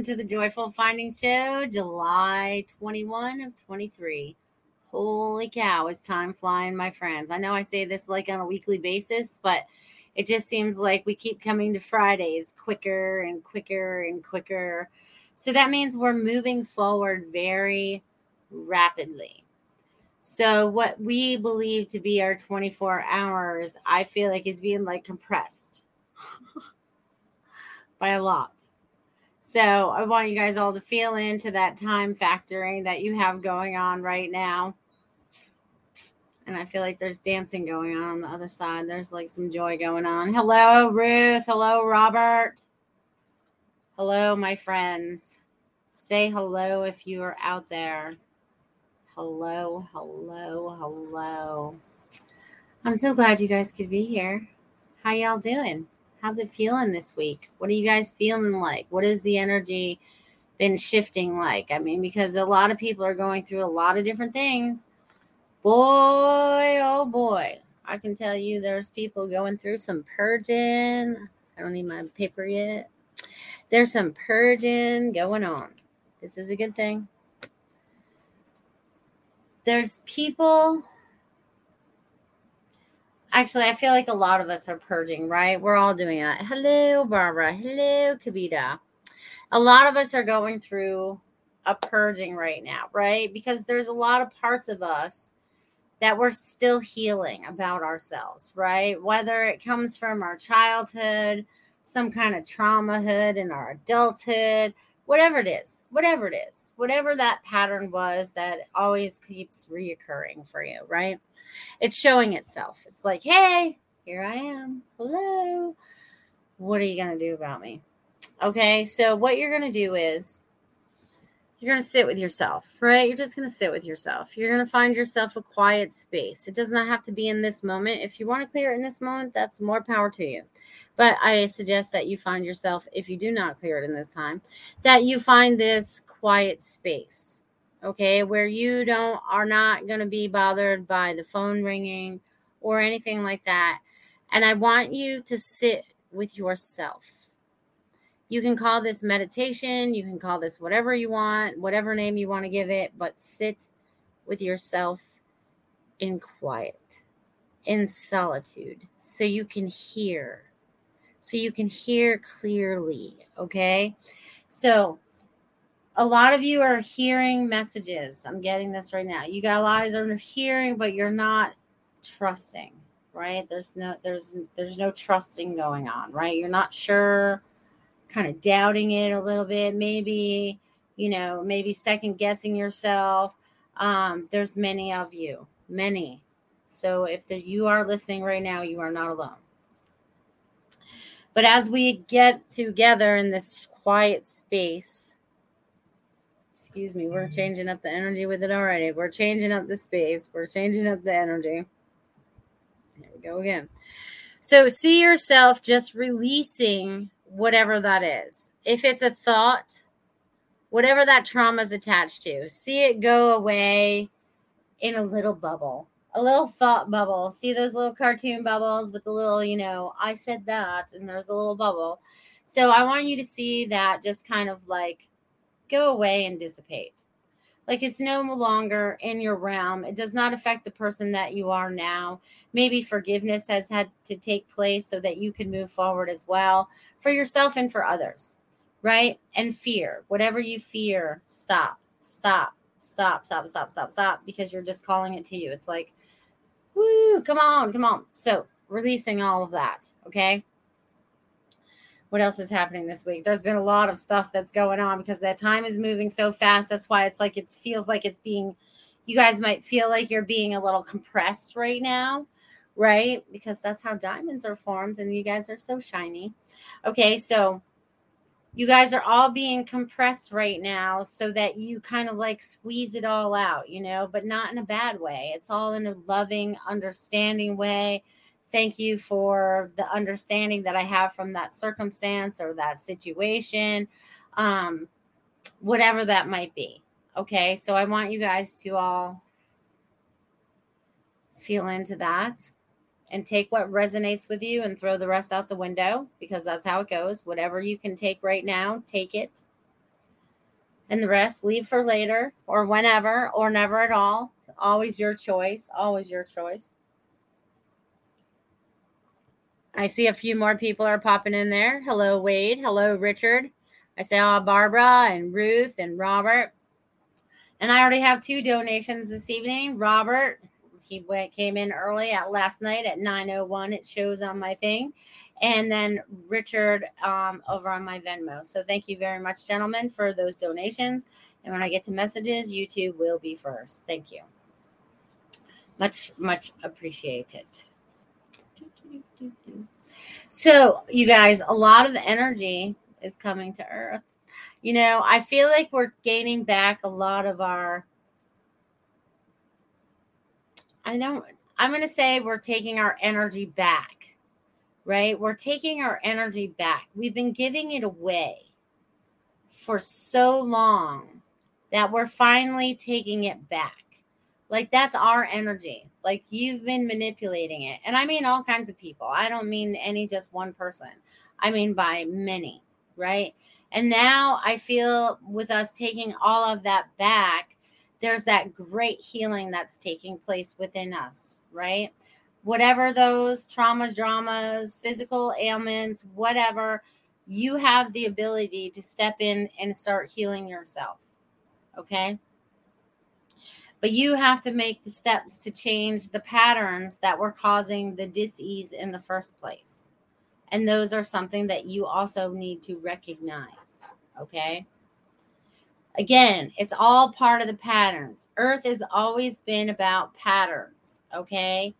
Welcome to the Joyful Finding Show, July 21 of 23. Holy cow, it's time flying, my friends. I know I say this like on a weekly basis, but it just seems like we keep coming to Fridays quicker and quicker and quicker. So that means we're moving forward very rapidly. So, what we believe to be our 24 hours, I feel like is being like compressed by a lot. So I want you guys all to feel into that time factoring that you have going on right now. And I feel like there's dancing going on on the other side. There's like some joy going on. Hello, Ruth. Hello, Robert. Hello, my friends. Say hello if you are out there. Hello, hello, hello. I'm so glad you guys could be here. How y'all doing? How's it feeling this week? What are you guys feeling like? What is the energy been shifting like? I mean, because a lot of people are going through a lot of different things. Boy, oh boy. I can tell you there's people going through some purging. I don't need my paper yet. There's some purging going on. This is a good thing. There's people Actually, I feel like a lot of us are purging, right? We're all doing it. Hello, Barbara. Hello, Kavita. A lot of us are going through a purging right now, right? Because there's a lot of parts of us that we're still healing about ourselves, right? Whether it comes from our childhood, some kind of trauma hood in our adulthood, whatever it is, whatever it is, whatever that pattern was that always keeps reoccurring for you, right? It's showing itself. It's like, hey, here I am. Hello. What are you going to do about me? Okay. So, what you're going to do is you're going to sit with yourself, right? You're just going to sit with yourself. You're going to find yourself a quiet space. It does not have to be in this moment. If you want to clear it in this moment, that's more power to you. But I suggest that you find yourself, if you do not clear it in this time, that you find this quiet space okay where you don't are not going to be bothered by the phone ringing or anything like that and i want you to sit with yourself you can call this meditation you can call this whatever you want whatever name you want to give it but sit with yourself in quiet in solitude so you can hear, so you can hear clearly. Okay. So, a lot of you are hearing messages. I'm getting this right now. You got a lot of hearing, but you're not trusting, right? There's no there's there's no trusting going on, right? You're not sure, kind of doubting it a little bit, maybe, you know, maybe second guessing yourself. Um, there's many of you, many. So if the, you are listening right now, you are not alone. But as we get together in this quiet space, excuse me, we're changing up the energy with it already. We're changing up the space, we're changing up the energy. There we go again. So see yourself just releasing whatever that is. If it's a thought, whatever that trauma is attached to, see it go away in a little bubble, a little thought bubble. See those little cartoon bubbles with the little, you know, I said that, and there's a little bubble. So I want you to see that just kind of like go away and dissipate. Like it's no longer in your realm. It does not affect the person that you are now. Maybe forgiveness has had to take place so that you can move forward as well for yourself and for others, right? And fear, whatever you fear, stop, stop, stop, stop, stop, stop, stop, because you're just calling it to you. It's like, woo, come on, come on. So releasing all of that, okay? What else is happening this week? There's been a lot of stuff that's going on because that time is moving so fast. That's why it's like it feels like it's being you guys might feel like you're being a little compressed right now right? Because that's how diamonds are formed and you guys are so shiny. Okay so you guys are all being compressed right now so that you kind of like squeeze it all out you know but not in a bad way. It's all in a loving understanding way thank you for the understanding that I have from that circumstance or that situation, um, whatever that might be. Okay, so I want you guys to all feel into that and take what resonates with you and throw the rest out the window because that's how it goes. Whatever you can take right now, take it. And the rest, leave for later or whenever or never at all. Always your choice. Always your choice. I see a few more people are popping in there. Hello, Wade. Hello, Richard. I saw Barbara and Ruth and Robert. And I already have two donations this evening. Robert, he went came in early at last night at 9:01. It shows on my thing. And then Richard um, over on my Venmo. So thank you very much, gentlemen, for those donations. And when I get to messages, YouTube will be first. Thank you. Much, much appreciated. So, you guys, a lot of energy is coming to Earth. You know, I feel like we're gaining back a lot of our. I know, I'm going to say we're taking our energy back, right? We're taking our energy back. We've been giving it away for so long that we're finally taking it back. Like that's our energy. Like you've been manipulating it. And I mean all kinds of people. I don't mean any just one person. I mean by many, right? And now I feel with us taking all of that back, there's that great healing that's taking place within us, right? Whatever those traumas, dramas, physical ailments, whatever, you have the ability to step in and start healing yourself. Okay? But you have to make the steps to change the patterns that were causing the disease in the first place. And those are something that you also need to recognize. Okay. Again, it's all part of the patterns. Earth has always been about patterns. Okay.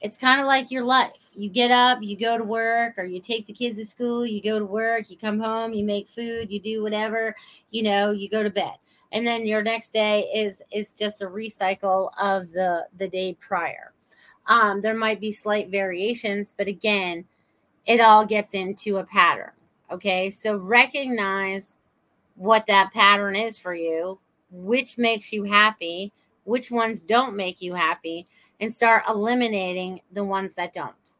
It's kind of like your life. You get up, you go to work, or you take the kids to school, you go to work, you come home, you make food, you do whatever, you know, you go to bed and then your next day is is just a recycle of the the day prior. Um, there might be slight variations but again it all gets into a pattern okay? So recognize what that pattern is for you which makes you happy which ones don't make you happy and start eliminating the ones that don't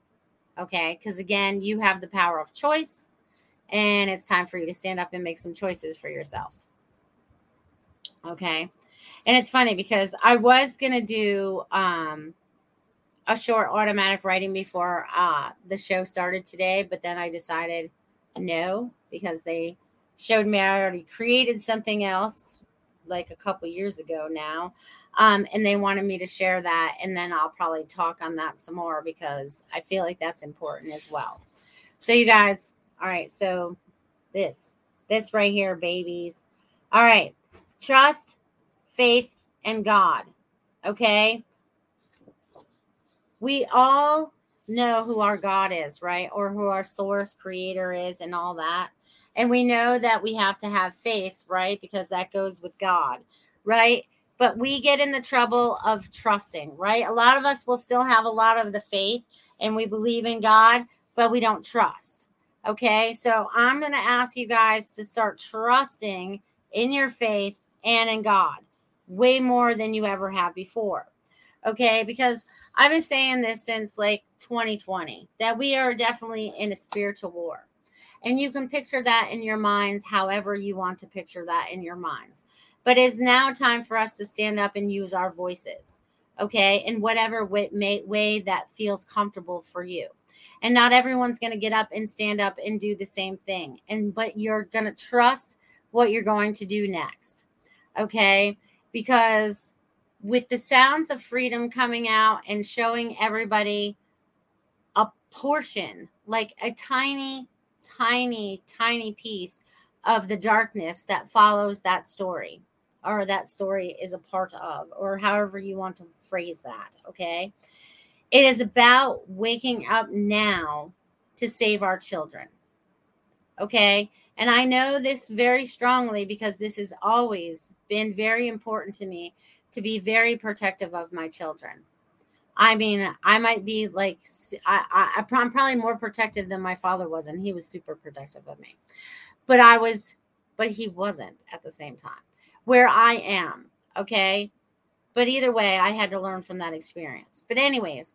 okay? Because again you have the power of choice and it's time for you to stand up and make some choices for yourself Okay. And it's funny because I was going to do um, a short automatic writing before uh, the show started today, but then I decided no because they showed me I already created something else like a couple years ago now. Um, and they wanted me to share that. And then I'll probably talk on that some more because I feel like that's important as well. So, you guys, all right. So, this, this right here, babies. All right. Trust, faith, and God. Okay we all know who our God is, right? Or who our source creator is and all that. And we know that we have to have faith, right? Because that goes with God, right? But we get in the trouble of trusting, right? A lot of us will still have a lot of the faith and we believe in God, but we don't trust. Okay. So I'm going to ask you guys to start trusting in your faith and in God way more than you ever have before. Okay. Because I've been saying this since like 2020 that we are definitely in a spiritual war. And you can picture that in your minds however you want to picture that in your minds. But it's now time for us to stand up and use our voices, okay, in whatever way, way that feels comfortable for you. And not everyone's going to get up and stand up and do the same thing. And but you're going to trust what you're going to do next. Okay? Because with the sounds of freedom coming out and showing everybody a portion, like a tiny, tiny, tiny piece of the darkness that follows that story or that story is a part of, or however you want to phrase that. Okay. It is about waking up now to save our children. Okay. And I know this very strongly because this has always been very important to me to be very protective of my children. I mean, I might be like, I, I, I'm probably more protective than my father was, and he was super protective of me. But I was, but he wasn't at the same time where I am. Okay. But either way, I had to learn from that experience. But, anyways,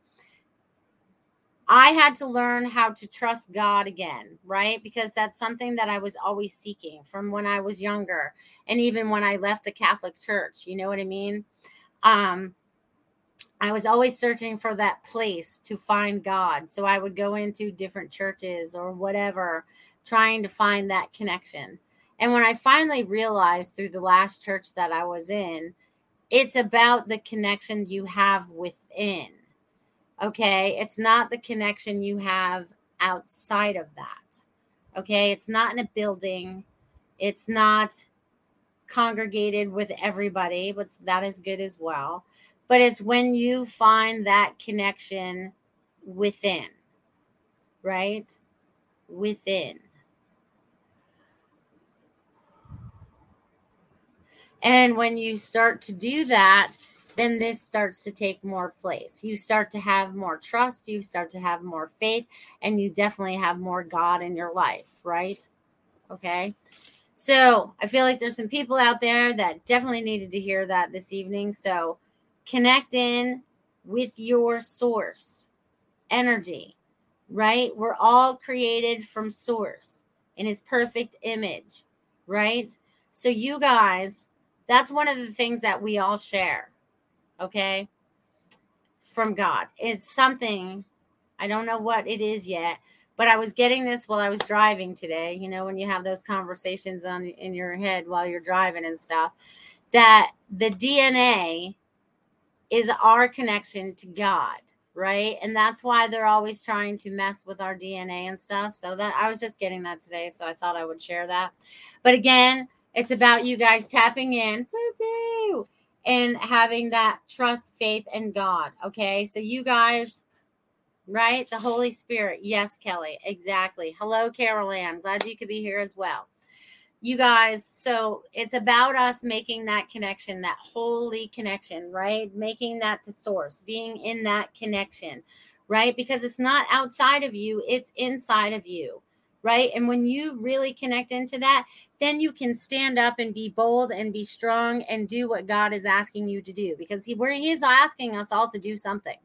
I had to learn how to trust God again, right? Because that's something that I was always seeking from when I was younger and even when I left the Catholic Church, you know what I mean? Um I was always searching for that place to find God. So I would go into different churches or whatever trying to find that connection. And when I finally realized through the last church that I was in, it's about the connection you have within Okay. It's not the connection you have outside of that. Okay. It's not in a building. It's not congregated with everybody, but that is good as well. But it's when you find that connection within, right? Within. And when you start to do that, then this starts to take more place. You start to have more trust, you start to have more faith, and you definitely have more God in your life, right? Okay. So I feel like there's some people out there that definitely needed to hear that this evening. So connect in with your source energy, right? We're all created from source in his perfect image, right? So you guys, that's one of the things that we all share okay, from God is something. I don't know what it is yet, but I was getting this while I was driving today. You know, when you have those conversations on in your head while you're driving and stuff, that the DNA is our connection to God, right? And that's why they're always trying to mess with our DNA and stuff. So that I was just getting that today, so I thought I would share that. But again, it's about you guys tapping in. Woo-hoo! And having that trust, faith, and God. Okay. So, you guys, right? The Holy Spirit. Yes, Kelly. Exactly. Hello, Carol Ann. Glad you could be here as well. You guys, so it's about us making that connection, that holy connection, right? Making that to source, being in that connection, right? Because it's not outside of you, it's inside of you right? And when you really connect into that, then you can stand up and be bold and be strong and do what God is asking you to do because he where he is asking us all to do something.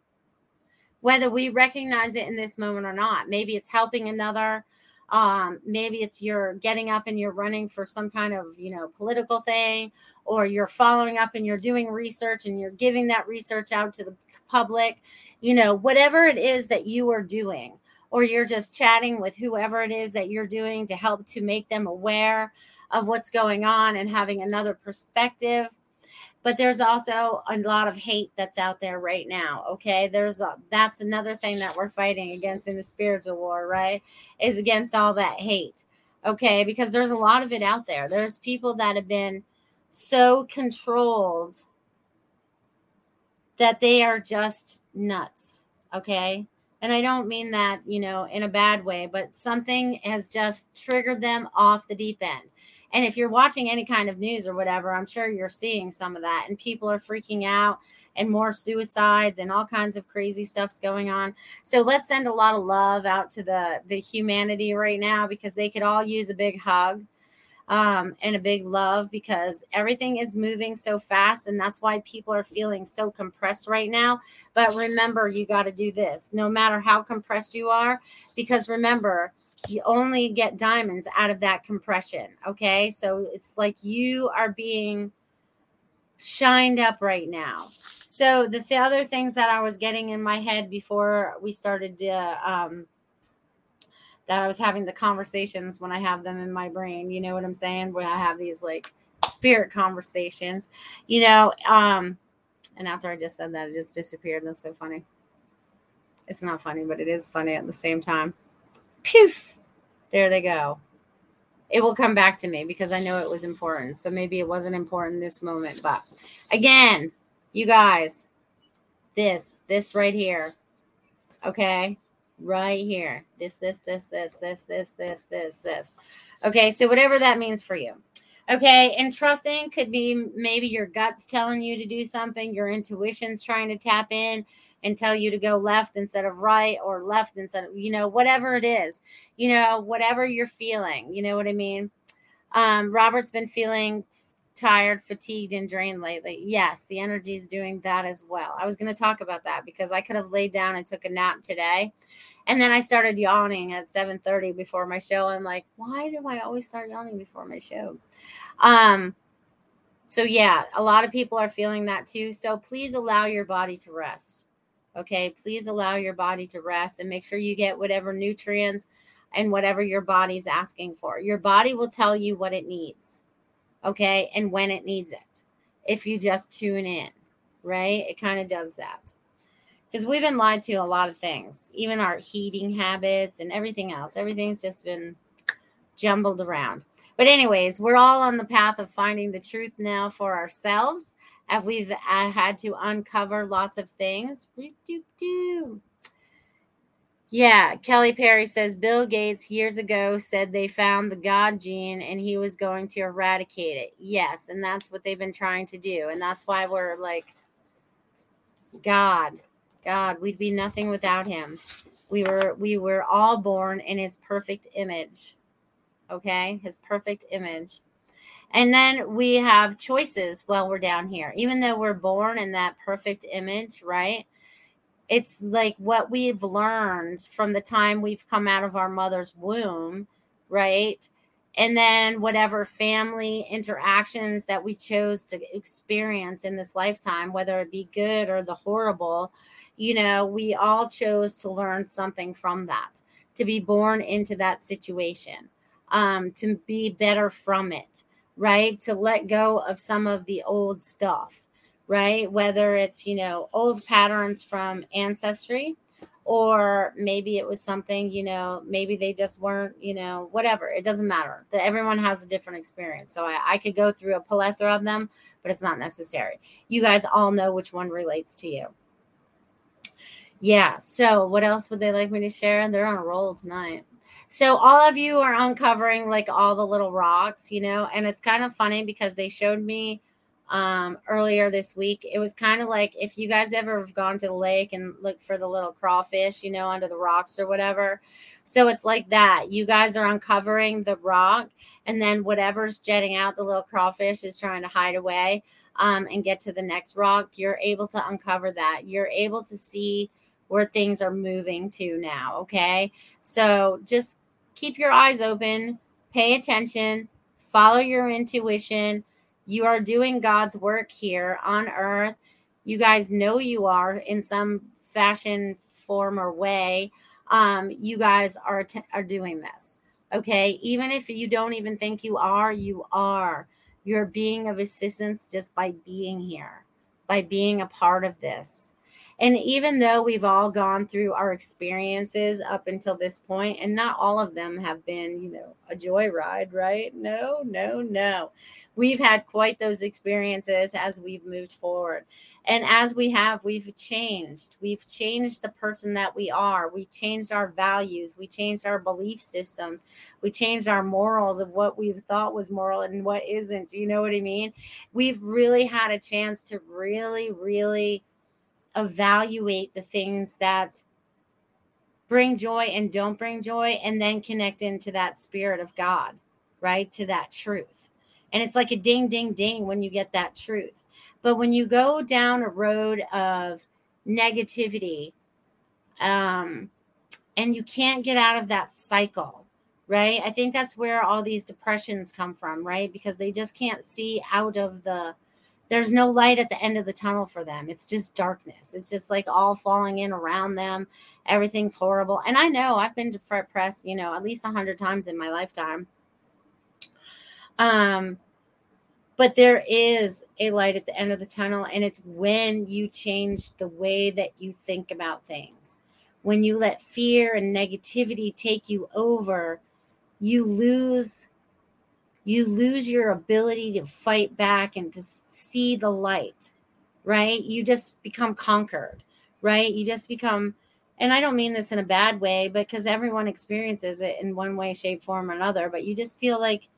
Whether we recognize it in this moment or not. Maybe it's helping another um, maybe it's you're getting up and you're running for some kind of you know political thing or you're following up and you're doing research and you're giving that research out to the public you know whatever it is that you are doing or you're just chatting with whoever it is that you're doing to help to make them aware of what's going on and having another perspective. But there's also a lot of hate that's out there right now okay? There's a, that's another thing that we're fighting against in the spiritual war right? Is against all that hate okay? Because there's a lot of it out there. There's people that have been so controlled that they are just nuts okay and i don't mean that you know in a bad way but something has just triggered them off the deep end and if you're watching any kind of news or whatever, I'm sure you're seeing some of that. And people are freaking out and more suicides and all kinds of crazy stuff's going on. So let's send a lot of love out to the the humanity right now because they could all use a big hug. Um, and a big love because everything is moving so fast, and that's why people are feeling so compressed right now. But remember, you got to do this no matter how compressed you are, because remember, you only get diamonds out of that compression. Okay. So it's like you are being shined up right now. So the, the other things that I was getting in my head before we started to, um, that I was having the conversations when I have them in my brain, you know what I'm saying? Where I have these like spirit conversations, you know, um, and after I just said that, it just disappeared. That's so funny. It's not funny, but it is funny at the same time poof, there they go. It will come back to me because I know it was important. So maybe it wasn't important this moment. But again, you guys, this, this right here. Okay. Right here. This, this, this, this, this, this, this, this, this. Okay. So whatever that means for you. Okay. And trusting could be maybe your gut's telling you to do something, your intuition's trying to tap in and tell you to go left instead of right or left instead of, you know, whatever it is, you know, whatever you're feeling, you know what I mean? Um, Robert's been feeling tired, fatigued, and drained lately. Yes, the energy is doing that as well. I was going to talk about that because I could have laid down and took a nap today. And then I started yawning at 7:30 before my show. I'm like, why do I always start yawning before my show? Um, so yeah, a lot of people are feeling that too. So please allow your body to rest. Okay, please allow your body to rest and make sure you get whatever nutrients and whatever your body's asking for. Your body will tell you what it needs, okay, and when it needs it. If you just tune in, right? It kind of does that. Because we've been lied to a lot of things, even our heating habits and everything else. Everything's just been jumbled around. But, anyways, we're all on the path of finding the truth now for ourselves as we've uh, had to uncover lots of things. Yeah, Kelly Perry says Bill Gates years ago said they found the God gene and he was going to eradicate it. Yes, and that's what they've been trying to do. And that's why we're like, God, God, we'd be nothing without him. We were we were all born in his perfect image. Okay? His perfect image. And then we have choices while we're down here. Even though we're born in that perfect image, right? It's like what we've learned from the time we've come out of our mother's womb, right? And then whatever family interactions that we chose to experience in this lifetime, whether it be good or the horrible, you know, we all chose to learn something from that, to be born into that situation, um, to be better from it right? To let go of some of the old stuff, right? Whether it's, you know, old patterns from ancestry or maybe it was something, you know, maybe they just weren't, you know, whatever. It doesn't matter. Everyone has a different experience. So I, I could go through a plethora of them, but it's not necessary. You guys all know which one relates to you. Yeah. So what else would they like me to share? And they're on a roll tonight. So all of you are uncovering like all the little rocks, you know, and it's kind of funny because they showed me um earlier this week. It was kind of like if you guys ever have gone to the lake and looked for the little crawfish, you know, under the rocks or whatever. So it's like that. You guys are uncovering the rock and then whatever's jetting out, the little crawfish is trying to hide away um and get to the next rock. You're able to uncover that. You're able to see where things are moving to now. Okay. So just keep your eyes open, pay attention, follow your intuition. You are doing God's work here on earth. You guys know you are in some fashion, form, or way. Um, you guys are, t- are doing this. Okay. Even if you don't even think you are, you are. You're being of assistance just by being here, by being a part of this. And even though we've all gone through our experiences up until this point, and not all of them have been, you know, a joyride, right? No, no, no. We've had quite those experiences as we've moved forward. And as we have, we've changed. We've changed the person that we are. We changed our values. We changed our belief systems. We changed our morals of what we've thought was moral and what isn't. You know what I mean? We've really had a chance to really, really evaluate the things that bring joy and don't bring joy and then connect into that spirit of God, right? To that truth. And it's like a ding, ding, ding when you get that truth. But when you go down a road of negativity, um, and you can't get out of that cycle, right? I think that's where all these depressions come from, right? Because they just can't see out of the there's no light at the end of the tunnel for them. It's just darkness. It's just like all falling in around them. Everything's horrible. And I know I've been depressed, you know, at least a hundred times in my lifetime. Um, but there is a light at the end of the tunnel, and it's when you change the way that you think about things. When you let fear and negativity take you over, you lose you lose your ability to fight back and to see the light, right? You just become conquered, right? You just become, and I don't mean this in a bad way, but because everyone experiences it in one way, shape, form, or another, but you just feel like,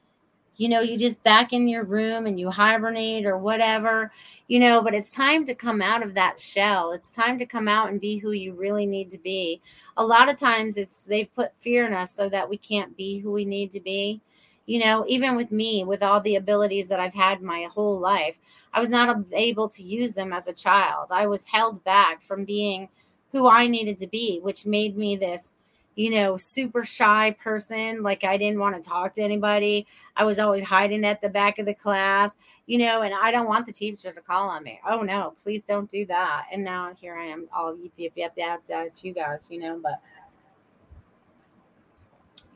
you know, you just back in your room and you hibernate or whatever, you know, but it's time to come out of that shell. It's time to come out and be who you really need to be. A lot of times it's they've put fear in us so that we can't be who we need to be you know, even with me, with all the abilities that I've had my whole life, I was not able to use them as a child. I was held back from being who I needed to be, which made me this, you know, super shy person. Like I didn't want to talk to anybody. I was always hiding at the back of the class, you know, and I don't want the teacher to call on me. Oh no, please don't do that. And now here I am, all yip yip yip yip. That's you guys, you know, but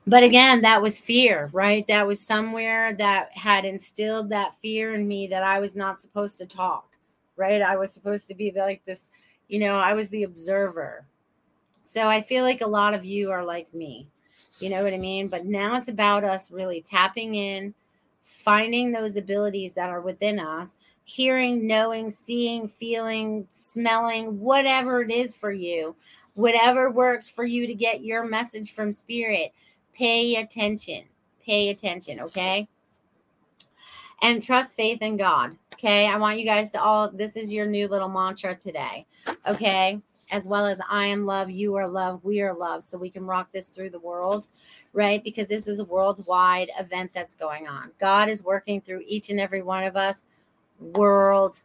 but again that was fear right? That was somewhere that had instilled that fear in me that i was not supposed to talk right? I was supposed to be like this you know i was the observer. So i feel like a lot of you are like me you know what i mean? But now it's about us really tapping in finding those abilities that are within us hearing knowing seeing feeling smelling whatever it is for you whatever works for you to get your message from spirit Pay attention. Pay attention, okay? And trust faith in God. Okay. I want you guys to all, this is your new little mantra today. Okay. As well as I am love, you are love, we are love. So we can rock this through the world, right? Because this is a worldwide event that's going on. God is working through each and every one of us worldwide.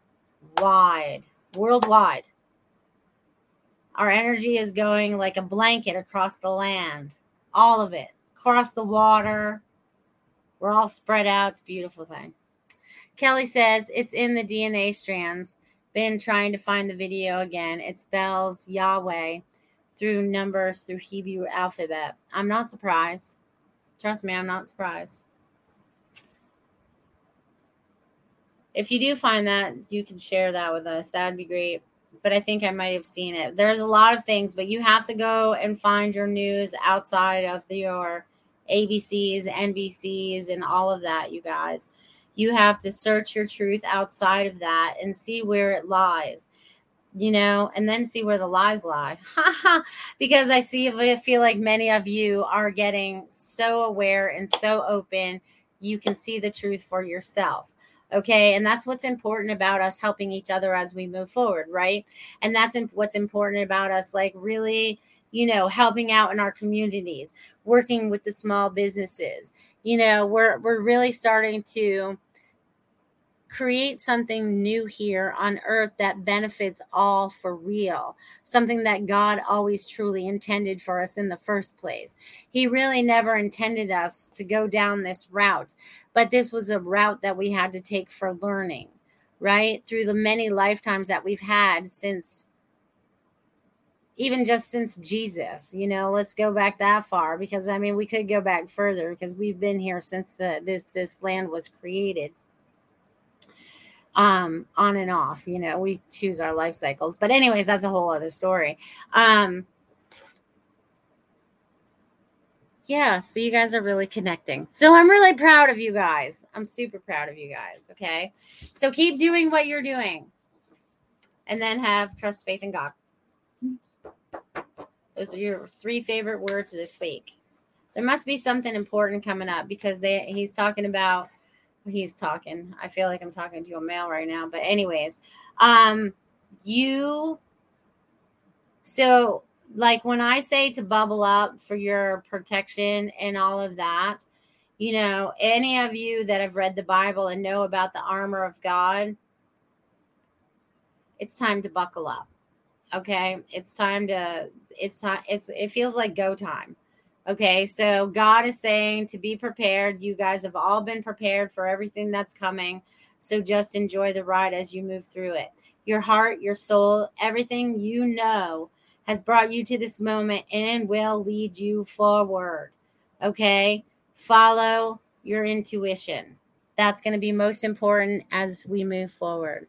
Worldwide. Our energy is going like a blanket across the land, all of it across the water. We're all spread out. It's a beautiful thing. Kelly says it's in the DNA strands. Been trying to find the video again. It spells Yahweh through numbers through Hebrew alphabet. I'm not surprised. Trust me, I'm not surprised. If you do find that, you can share that with us. That would be great but I think I might have seen it. There's a lot of things, but you have to go and find your news outside of your ABCs, NBCs, and all of that, you guys. You have to search your truth outside of that and see where it lies, you know, and then see where the lies lie. because I see, I feel like many of you are getting so aware and so open, you can see the truth for yourself. Okay. And that's what's important about us helping each other as we move forward. Right. And that's what's important about us, like really, you know, helping out in our communities, working with the small businesses. You know, we're we're really starting to create something new here on earth that benefits all for real, something that God always truly intended for us in the first place. He really never intended us to go down this route, but this was a route that we had to take for learning, right? Through the many lifetimes that we've had since even just since Jesus, you know, let's go back that far because I mean we could go back further because we've been here since the this this land was created. Um on and off you know we choose our life cycles. But anyways that's a whole other story. Um yeah so you guys are really connecting. So i'm really proud of you guys. I'm super proud of you guys okay? So keep doing what you're doing and then have trust faith in god those are your three favorite words this week there must be something important coming up because they he's talking about he's talking. I feel like I'm talking to a male right now. But anyways, um you so like when I say to bubble up for your protection and all of that, you know, any of you that have read the Bible and know about the armor of God, it's time to buckle up. Okay? It's time to it's time it's it feels like go time Okay, so God is saying to be prepared. You guys have all been prepared for everything that's coming. So just enjoy the ride as you move through it. Your heart, your soul, everything you know has brought you to this moment and will lead you forward. Okay, follow your intuition. That's going to be most important as we move forward.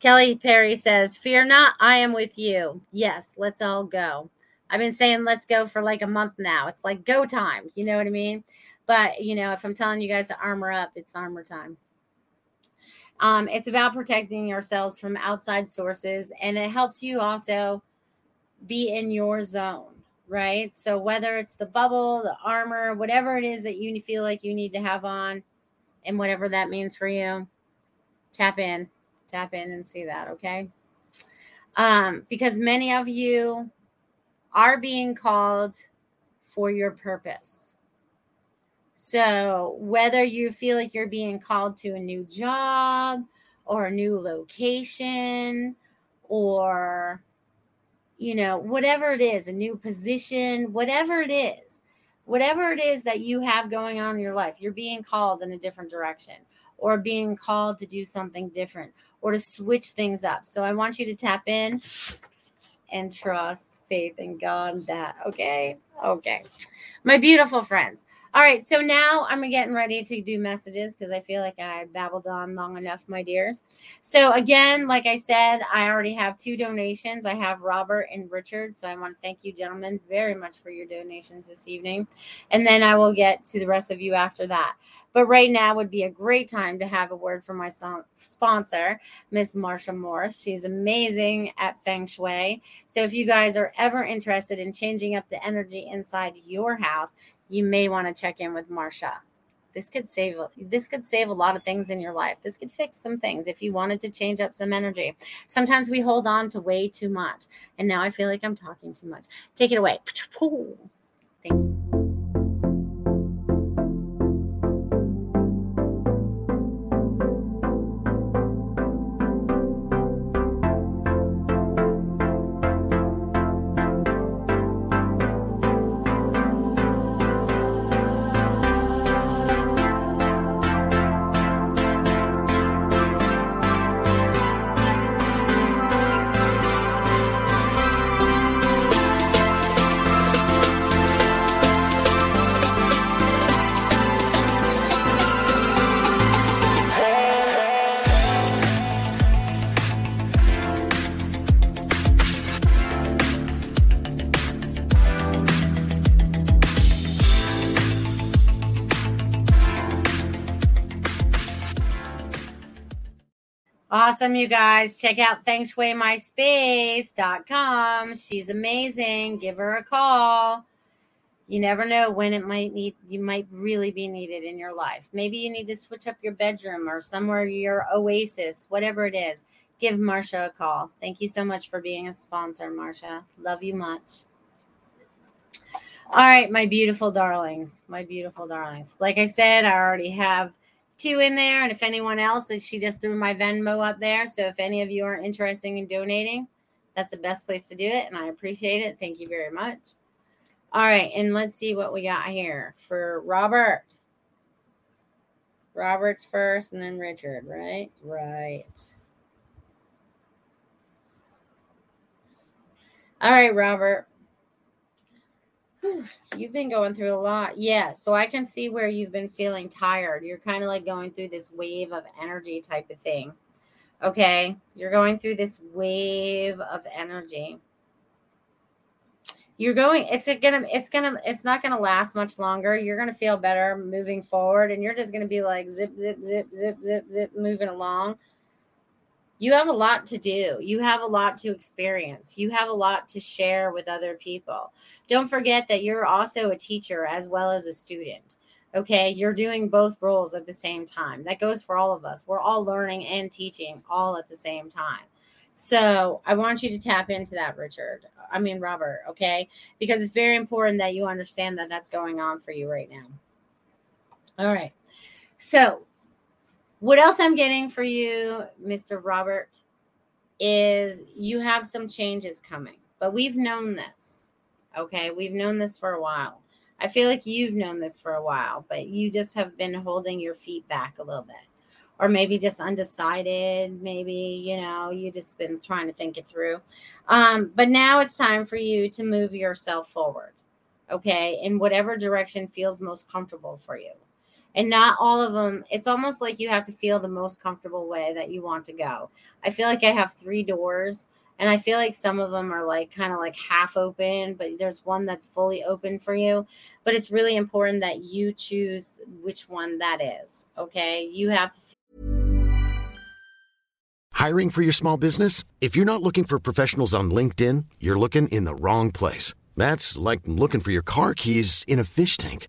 Kelly Perry says, Fear not, I am with you. Yes, let's all go. I've been saying let's go for like a month now. It's like go time. You know what I mean? But you know, if I'm telling you guys to armor up, it's armor time. Um, it's about protecting yourselves from outside sources, and it helps you also be in your zone, right? So whether it's the bubble, the armor, whatever it is that you feel like you need to have on, and whatever that means for you, tap in, tap in and see that, okay? Um, because many of you are being called for your purpose. So, whether you feel like you're being called to a new job or a new location or you know, whatever it is, a new position, whatever it is, whatever it is that you have going on in your life, you're being called in a different direction or being called to do something different or to switch things up. So I want you to tap in and trust faith in God that. Okay. Okay. My beautiful friends. All right. So now I'm getting ready to do messages because I feel like I babbled on long enough, my dears. So, again, like I said, I already have two donations. I have Robert and Richard. So, I want to thank you, gentlemen, very much for your donations this evening. And then I will get to the rest of you after that. But right now would be a great time to have a word from my sponsor, Miss Marcia Morse. She's amazing at Feng Shui. So if you guys are ever interested in changing up the energy inside your house, you may want to check in with Marcia. This could save this could save a lot of things in your life. This could fix some things if you wanted to change up some energy. Sometimes we hold on to way too much. And now I feel like I'm talking too much. Take it away. Thank you. Awesome, you guys. Check out Feng Shui MySpace.com. She's amazing. Give her a call. You never know when it might need you might really be needed in your life. Maybe you need to switch up your bedroom or somewhere your oasis, whatever it is. Give Marcia a call. Thank you so much for being a sponsor, Marcia. Love you much. All right, my beautiful darlings, my beautiful darlings. Like I said, I already have two in there. And if anyone else, she just threw my Venmo up there. So if any of you are interested in donating, that's the best place to do it. And I appreciate it. Thank you very much. All right. And let's see what we got here for Robert. Robert's first and then Richard, right? Right. All right, Robert. You've been going through a lot. Yeah. So I can see where you've been feeling tired. You're kind of like going through this wave of energy type of thing. Okay. You're going through this wave of energy. You're going, it's gonna, it's gonna, it's not gonna last much longer. You're gonna feel better moving forward, and you're just gonna be like zip, zip, zip, zip, zip, zip, moving along you have a lot to do. You have a lot to experience. You have a lot to share with other people. Don't forget that you're also a teacher as well as a student. Okay. You're doing both roles at the same time. That goes for all of us. We're all learning and teaching all at the same time. So I want you to tap into that, Richard. I mean, Robert. Okay. Because it's very important that you understand that that's going on for you right now. All right. So what else I'm getting for you, Mr. Robert, is you have some changes coming, but we've known this. Okay. We've known this for a while. I feel like you've known this for a while, but you just have been holding your feet back a little bit. Or maybe just undecided. Maybe, you know, you just been trying to think it through. Um, but now it's time for you to move yourself forward. Okay. In whatever direction feels most comfortable for you and not all of them it's almost like you have to feel the most comfortable way that you want to go. I feel like i have three doors and i feel like some of them are like kind of like half open but there's one that's fully open for you. But it's really important that you choose which one that is okay? You have to hiring for your small business? If you're not looking for professionals on linkedin you're looking in the wrong place. That's like looking for your car keys in a fish tank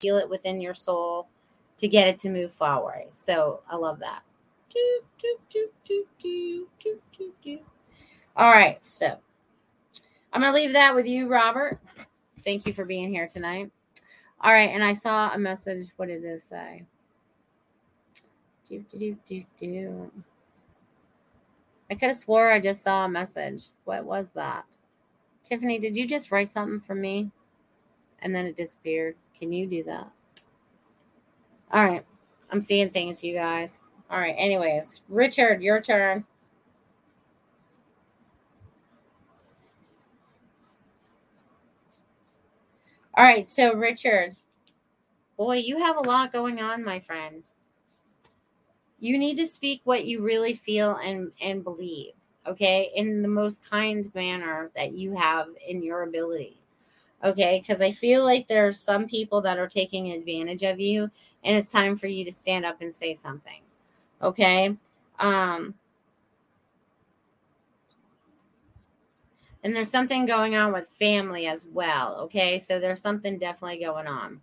Feel it within your soul to get it to move forward. So I love that. All right, so I'm going to leave that with you, Robert. Thank you for being here tonight. All right, and I saw a message. What did this say? Do, do, do, do, do. I could have swore I just saw a message. What was that? Tiffany, did you just write something for me? And then it disappeared. Can you do that? All right. I'm seeing things, you guys. All right. Anyways, Richard, your turn. All right. So, Richard, boy, you have a lot going on, my friend. You need to speak what you really feel and, and believe, okay, in the most kind manner that you have in your ability. Okay. Because I feel like there are some people that are taking advantage of you, and it's time for you to stand up and say something. Okay. Um, and there's something going on with family as well. Okay. So there's something definitely going on.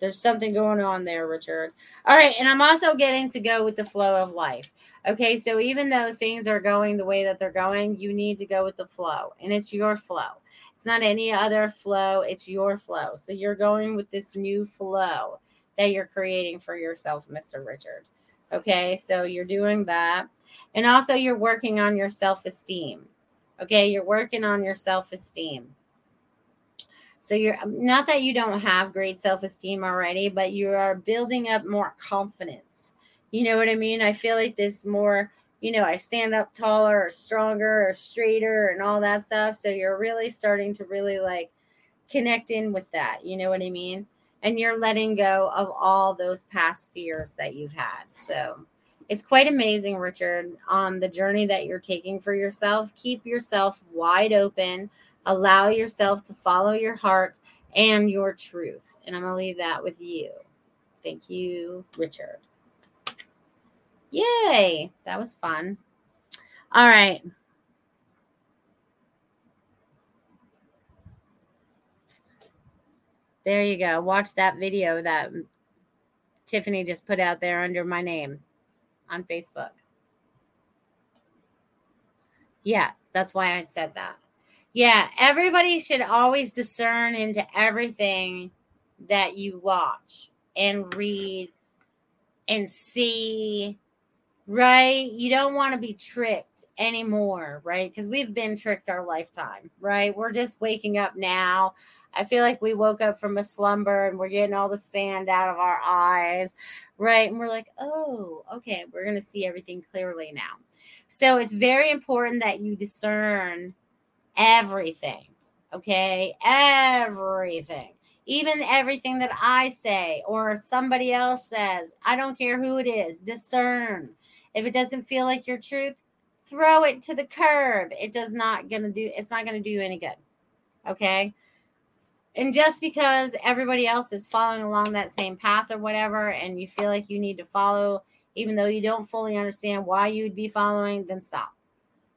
There's something going on there, Richard. All right. And I'm also getting to go with the flow of life. Okay. So even though things are going the way that they're going, you need to go with the flow, and it's your flow. It's not any other flow, it's your flow. So you're going with this new flow that you're creating for yourself, Mr. Richard. Okay, so you're doing that. And also, you're working on your self esteem. Okay, you're working on your self esteem. So you're um, not that you don't have great self esteem already, but you are building up more confidence. You know what I mean? I feel like this more you know, I stand up taller or stronger or straighter and all that stuff. So you're really starting to really like connect in with that. You know what I mean? And you're letting go of all those past fears that you've had. So it's quite amazing, Richard, on the journey that you're taking for yourself. Keep yourself wide open, allow yourself to follow your heart and your truth. And I'm going to leave that with you. Thank you, Richard. Yay, that was fun. All right. There you go. Watch that video that Tiffany just put out there under my name on Facebook. Yeah, that's why I said that. Yeah, everybody should always discern into everything that you watch and read and see right? You don't want to be tricked anymore, right? Because we've been tricked our lifetime, right? We're just waking up now. I feel like we woke up from a slumber and we're getting all the sand out of our eyes, right? And we're like, oh, okay, we're going to see everything clearly now. So it's very important that you discern everything, okay? Everything even everything that I say or somebody else says, I don't care who it is, discern. If it doesn't feel like your truth, throw it to the curb. It does not to do it's not to do you any good. Okay? And just because everybody else is following along that same path or whatever and you feel like you need to follow even though you don't fully understand why you'd be following, then stop.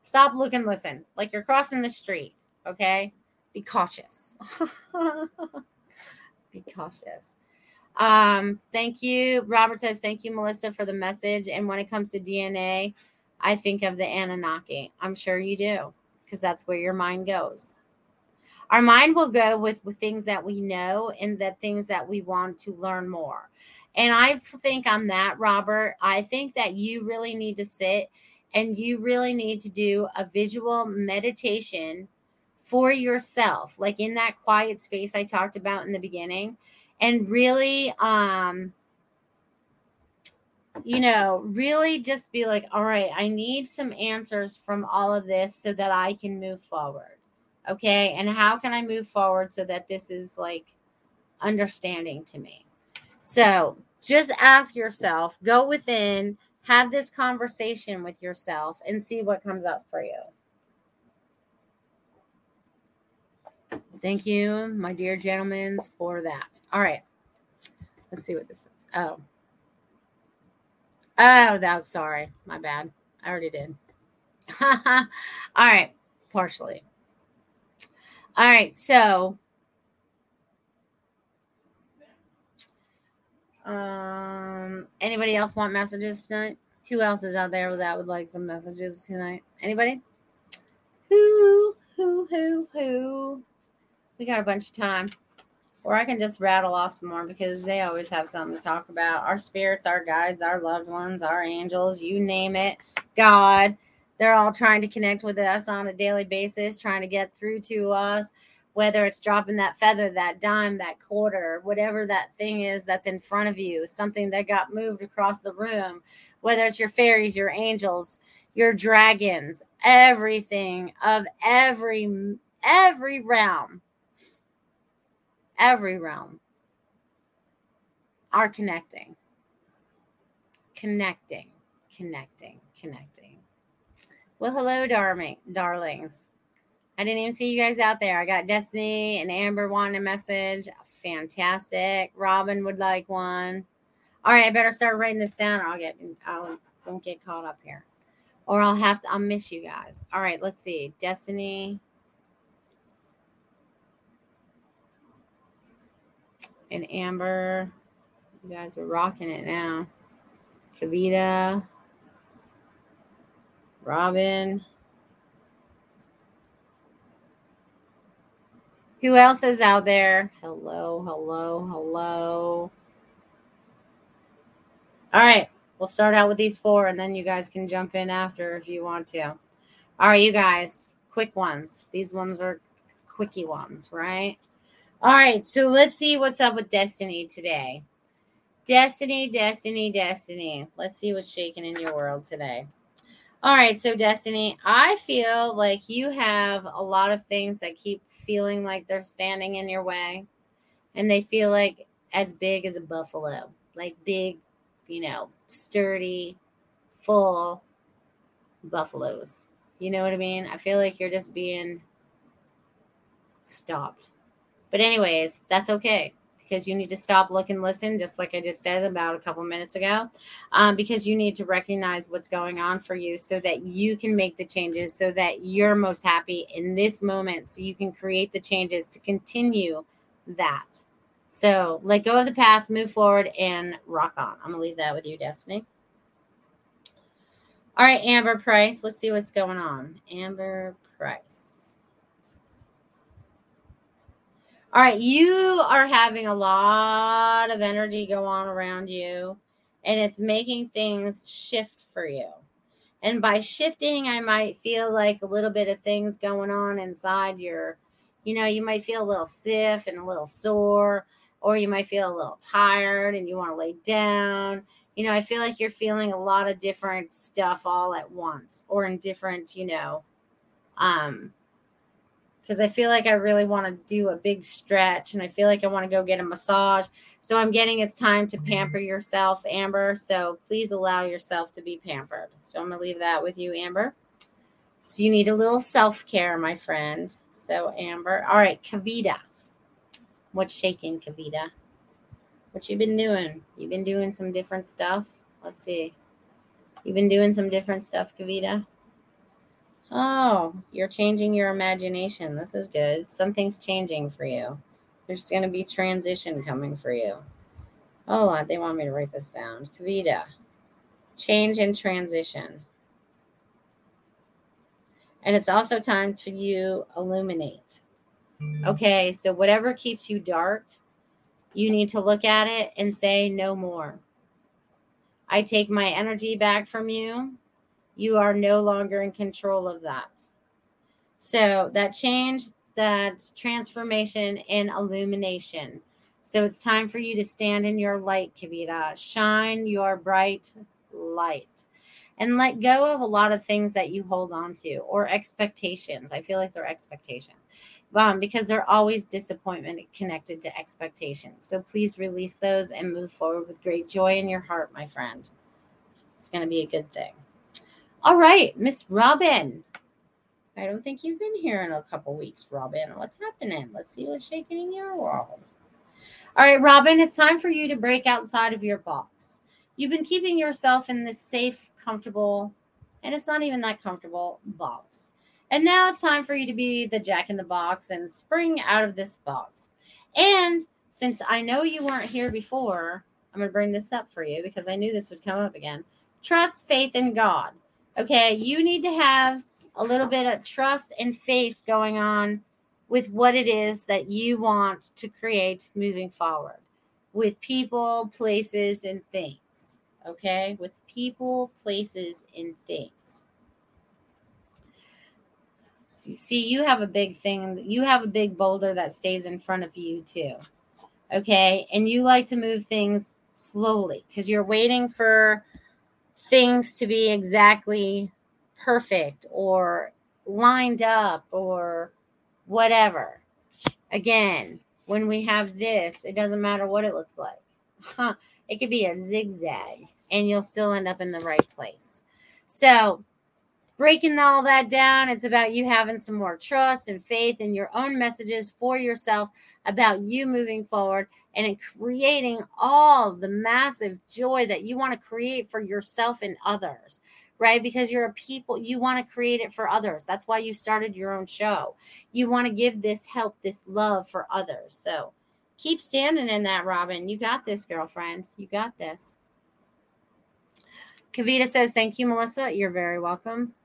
Stop, look and listen. Like you're crossing the street, okay? Be cautious. be cautious. Um, thank you. Robert says, thank you, Melissa, for the message. And when it comes to DNA, I think of the Anunnaki. I'm sure you do, because that's where your mind goes. Our mind will go with, with things that we know and the things that we want to learn more. And I think on that, Robert, I think that you really need to sit and you really need to do a visual meditation for yourself, like in that quiet space I talked about in the beginning and really um you know, really just be like, all right, I need some answers from all of this so that I can move forward. Okay. And how can I move forward so that this is like understanding to me? So just ask yourself, go within, have this conversation with yourself, and see what comes up for you. Thank you, my dear gentlemen, for that. All right. Let's see what this is. Oh. Oh, that was sorry. My bad. I already did. All right. Partially. All right. So, um, anybody else want messages tonight? Who else is out there that would like some messages tonight? Anybody? Who, who, who, who? we got a bunch of time. Or I can just rattle off some more because they always have something to talk about. Our spirits, our guides, our loved ones, our angels, you name it, God. They're all trying to connect with us on a daily basis, trying to get through to us, whether it's dropping that feather, that dime, that quarter, whatever that thing is that's in front of you, something that got moved across the room, whether it's your fairies, your angels, your dragons, everything of every every realm every realm are connecting. Connecting, connecting, connecting. Well, hello, darling, darlings. I didn't even see you guys out there. I got Destiny and Amber wanting a message. Fantastic. Robin would like one. All right, I better start writing this down or I'll get I'll don't get caught up here. Or I'll have to I'll miss you guys. All right, let's see. Destiny. and Amber. You guys are rocking it now. Kavita, Robin. Who else is out there? Hello, hello, hello. All right, we'll start out with these four and then you guys can jump in after if you want to. All right, you guys, quick ones. These ones are quickie ones, right? All right, so let's see what's up with Destiny today. Destiny, Destiny, Destiny. Let's see what's shaking in your world today. All right, so Destiny, I feel like you have a lot of things that keep feeling like they're standing in your way, and they feel like as big as a buffalo, like big, you know, sturdy, full buffaloes. You know what I mean? I feel like you're just being stopped. But, anyways, that's okay because you need to stop, look, and listen, just like I just said about a couple minutes ago, um, because you need to recognize what's going on for you so that you can make the changes so that you're most happy in this moment so you can create the changes to continue that. So let go of the past, move forward, and rock on. I'm going to leave that with you, Destiny. All right, Amber Price. Let's see what's going on. Amber Price. All right, you are having a lot of energy go on around you, and it's making things shift for you. And by shifting, I might feel like a little bit of things going on inside your, you know, you might feel a little stiff and a little sore, or you might feel a little tired and you want to lay down you know, I feel like you're feeling a lot of different stuff all at once or in different, you know, um, because I feel like I really want to do a big stretch and I feel like I want to go get a massage. So I'm getting it's time to mm-hmm. pamper yourself, Amber. So please allow yourself to be pampered. So I'm going to leave that with you, Amber. So you need a little self care, my friend. So, Amber. All right, Kavita. What's shaking, Kavita? What you been doing? You been doing some different stuff? Let's see. You've been doing some different stuff, Kavita. Oh, you're changing your imagination. This is good. Something's changing for you. There's going to be transition coming for you. Oh, they want me to write this down. Kavita, change and transition. And it's also time to you illuminate. Okay, so whatever keeps you dark, you need to look at it and say, no more. I take my energy back from you. You are no longer in control of that. So that change, that transformation and illumination. So it's time for you to stand in your light, Kavita. Shine your bright light and let go of a lot of things that you hold on to or expectations. I feel like they're expectations um, because they're always disappointment connected to expectations. So please release those and move forward with great joy in your heart, my friend. It's going to be a good thing. All right, Miss Robin. I don't think you've been here in a couple weeks, Robin. What's happening? Let's see what's shaking in your world. All right, Robin, it's time for you to break outside of your box. You've been keeping yourself in this safe, comfortable, and it's not even that comfortable box. And now it's time for you to be the jack in the box and spring out of this box. And since I know you weren't here before, I'm going to bring this up for you because I knew this would come up again. Trust, faith, in God. Okay. You need to have a little bit of trust and faith going on with what it is that you want to create moving forward with people, places, and things. Okay. With people, places, and things see you have a big thing you have a big boulder that stays in front of you too okay and you like to move things slowly because you're waiting for things to be exactly perfect or lined up or whatever again when we have this it doesn't matter what it looks like huh. it could be a zigzag and you'll still end up in the right place so breaking all that down. It's about you having some more trust and faith in your own messages for yourself about you moving forward and creating all the massive joy that you want to create for yourself and others, right? Because you're a people, you want to create it for others. That's why you started your own show. You want to give this help, this love for others. So keep standing in that, Robin. You got this, girlfriend. You got this. Kavita says, Thank you, Melissa. You're very welcome.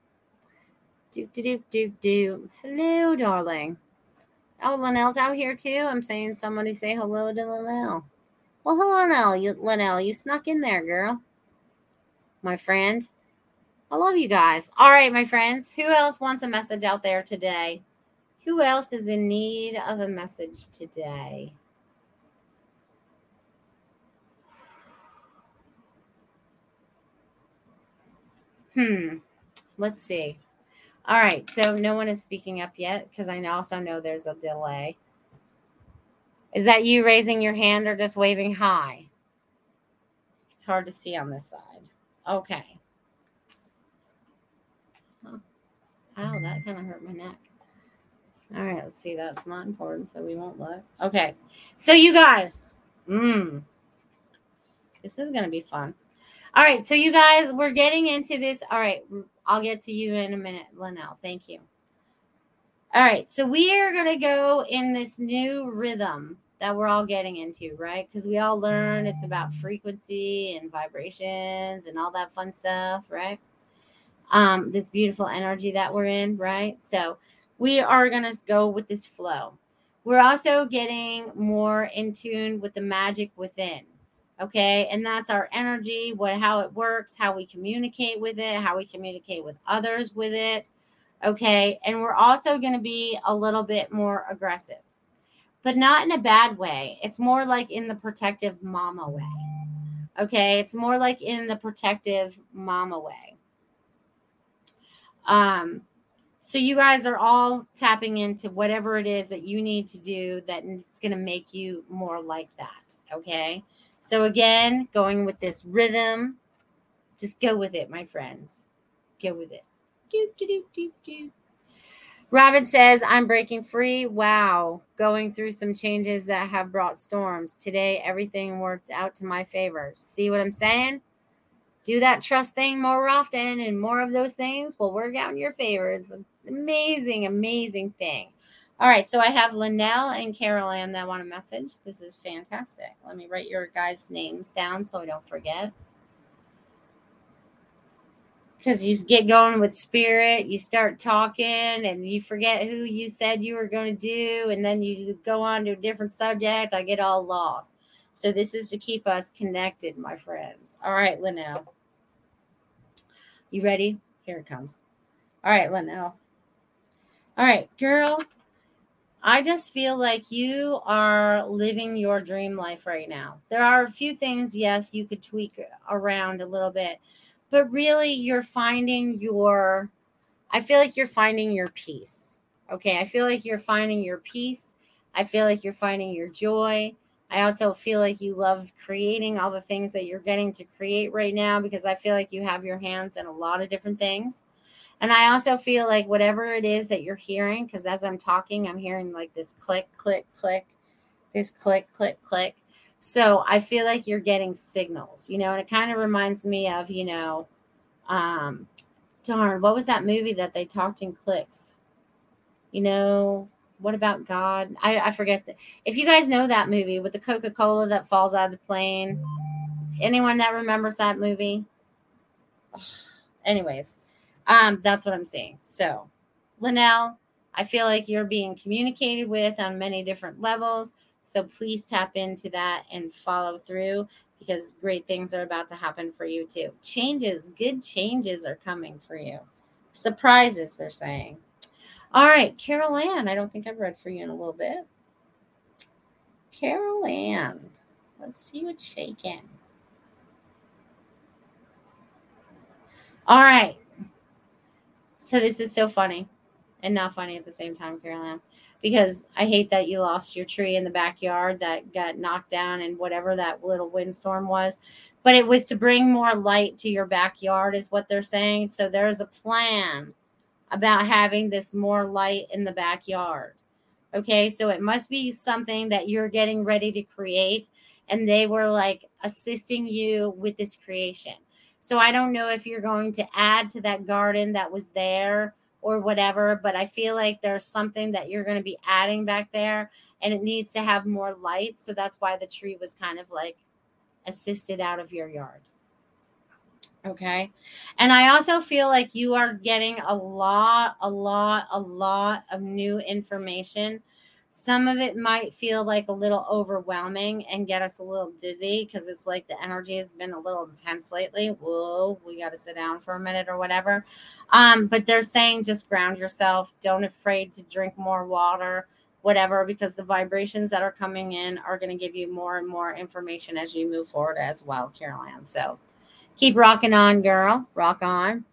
Do, do, do, do, do. Hello, darling. Oh, Linnell's out here too. I'm saying somebody say hello to Linnell. Well, hello, Linnell. You, Linnell, you snuck in there, girl. My friend. I love you guys. All right, my friends. Who else wants a message out there today? Who else is in need of a message today? Hmm. let's see. All right, so no one is speaking up yet because I also know there's a delay. Is that you raising your hand or just waving high? It's hard to see on this side. Okay. Ow, that kind of hurt my neck. All right, let's see. That's not important, so we won't look. Okay. So you guys, mm, this is gonna be fun. All right, so you guys, we're getting into this. All right, I'll get to you in a minute, Linnell. Thank you. All right, so we are gonna go in this new rhythm that we're all getting into, right? Because we all learn it's about frequency and vibrations and all that fun stuff, right? Um, this beautiful energy that we're in, right? So we are going to go with this flow. We're also getting more in tune with the magic within. Okay. And that's our energy, what how it works, how we communicate with it, how we communicate with others with it. Okay. And we're also going to be a little bit more aggressive but not in a bad way. It's more like in the protective mama way. Okay. It's more like in the protective mama way. Um, so you guys are all tapping into whatever it is that you need to do that it's going to make you more like that. Okay. So again, going with this rhythm, just go with it, my friends. Go with it. Do, do, do, do, do. Robin says, I'm breaking free. Wow. Going through some changes that have brought storms. Today, everything worked out to my favor. See what I'm saying? Do that trust thing more often, and more of those things will work out in your favor. It's an amazing, amazing thing. All right. So I have Linnell and Carol that want a message. This is fantastic. Let me write your guys' names down so I don't forget because you get going with spirit, you start talking and you forget who you said you were going to do, and then you go on to a different subject. I get all lost. So, this is to keep us connected, my friends. All right, Linnell. You ready? Here it comes. All right, Linnell. All right, girl. I just feel like you are living your dream life right now. There are a few things, yes, you could tweak around a little bit but really you're finding your I feel like you're finding your peace. Okay, I feel like you're finding your peace. I feel like you're finding your joy. I also feel like you love creating all the things that you're getting to create right now because I feel like you have your hands in a lot of different things. And I also feel like whatever it is that you're hearing, because as I'm talking, I'm hearing like this click, click, click, this click, click, click. So I feel like you're getting signals, you know, and it kind of reminds me of, you know, um, darn, what was that movie that they talked in clicks? You know, what about God? I, I forget that. If you guys know that movie with the Coca Cola that falls out of the plane, anyone that remembers that movie? Ugh. Anyways, um, that's what I'm saying. So, Linnell, I feel like you're being communicated with on many different levels. So please tap into that and follow through because great things are about to happen for you too. Changes, good changes are coming for you. Surprises, they're saying. All right, Carol Ann. I don't think I've read for you in a little bit. Carol Ann. Let's see what's shaking. All right. So this is so funny and not funny at the same time, Carol Ann because I hate that you lost your tree in the backyard that got knocked down and whatever that little windstorm was. But it was to bring more light to your backyard, is what they're saying. So there's a plan about having this more light in the backyard. Okay, so it must be something that you're getting ready to create, and they were like assisting you with this creation. So I don't know if you're going to add to that garden that was there or whatever. But I feel like there's something that you're going to be adding back there and it needs to have more light. So that's why the tree was kind of like assisted out of your yard. Okay. And I also feel like you are getting a lot, a lot, a lot of new information some of it might feel like a little overwhelming and get us a little dizzy because it's like the energy has been a little intense lately. Whoa, we got to sit down for a minute or whatever. Um, but they're saying just ground yourself. Don't afraid to drink more water, whatever, because the vibrations that are coming in are going to give you more and more information as you move forward as well, Caroline. So keep rocking on, girl. Rock on.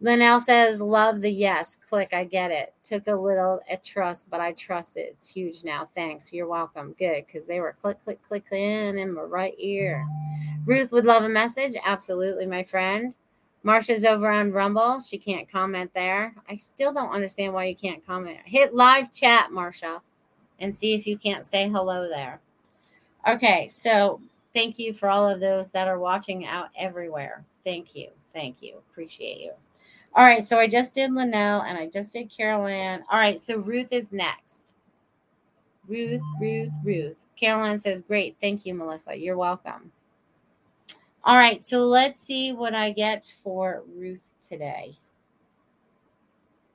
Linnell says, Love the yes. Click. I get it. Took a little at trust, but I trust it. It's huge now. Thanks. You're welcome. Good. Because they were click, click, click in in my right ear. Ruth would love a message. Absolutely, my friend. Marcia's over on Rumble. She can't comment there. I still don't understand why you can't comment. Hit live chat, Marcia, and see if you can't say hello there. Okay, so thank you for all of those that are watching out everywhere. Thank you. Thank you. Appreciate you. All right, so I just did Linnell and I just did Caroline. All right, so Ruth is next. Ruth, Ruth, Ruth. Caroline says, Great. Thank you, Melissa. You're welcome. All right, so let's see what I get for Ruth today.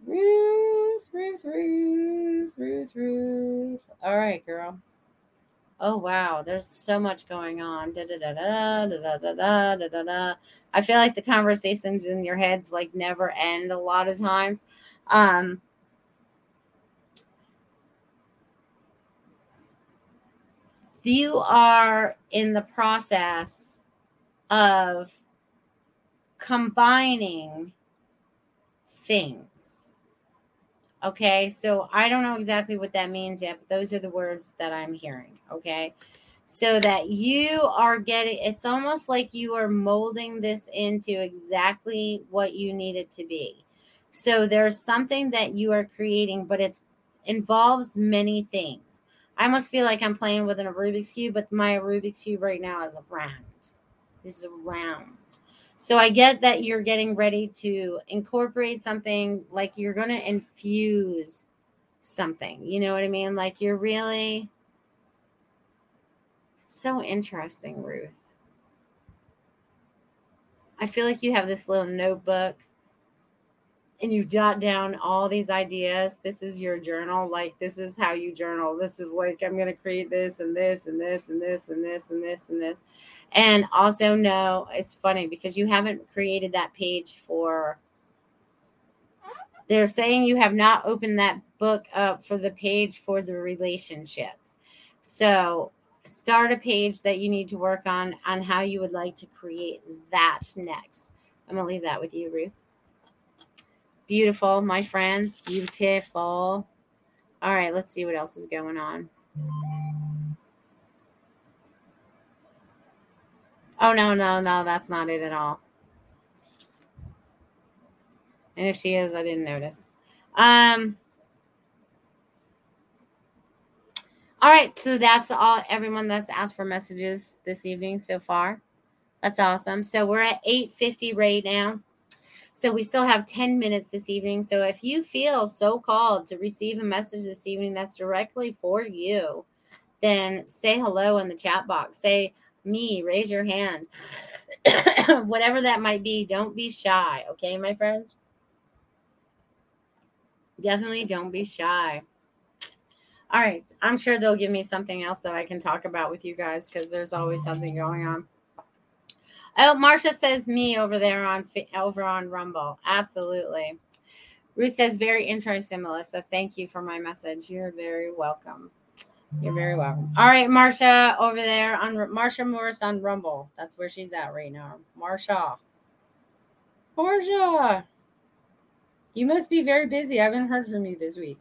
Ruth, Ruth, Ruth, Ruth, Ruth. All right, girl. Oh wow, there's so much going on. I feel like the conversations in your heads like never end a lot of times. Um, you are in the process of combining things. Okay, so I don't know exactly what that means yet, but those are the words that I'm hearing. Okay, so that you are getting it's almost like you are molding this into exactly what you need it to be. So there's something that you are creating, but it involves many things. I almost feel like I'm playing with a Rubik's Cube, but my Rubik's Cube right now is a round. This is a round. So I get that you're getting ready to incorporate something like you're going to infuse something. You know what I mean? Like you're really so interesting, Ruth. I feel like you have this little notebook and you jot down all these ideas. This is your journal. Like, this is how you journal. This is like, I'm going to create this and this and this and this and this and this and this. And also, no, it's funny because you haven't created that page for. They're saying you have not opened that book up for the page for the relationships. So, start a page that you need to work on on how you would like to create that next. I'm going to leave that with you, Ruth. Beautiful, my friends. Beautiful. All right, let's see what else is going on. Oh, no, no, no, that's not it at all. And if she is, I didn't notice. Um, all right, so that's all everyone that's asked for messages this evening so far. That's awesome. So we're at 850 right now. So we still have 10 minutes this evening. So if you feel so called to receive a message this evening that's directly for you, then say hello in the chat box. Say, me, raise your hand. Whatever that might be, don't be shy. Okay, my friend? Definitely don't be shy. All right. I'm sure they'll give me something else that I can talk about with you guys because there's always something going on. Oh, Marcia says me over there on over on Rumble. Absolutely. Ruth says very interesting, Melissa. Thank you for my message. You're very welcome. You're very welcome. All right, Marcia over there on Marcia Morse on Rumble. That's where she's at right now. Marcia. Marcia. You must be very busy. I haven't heard from you this week.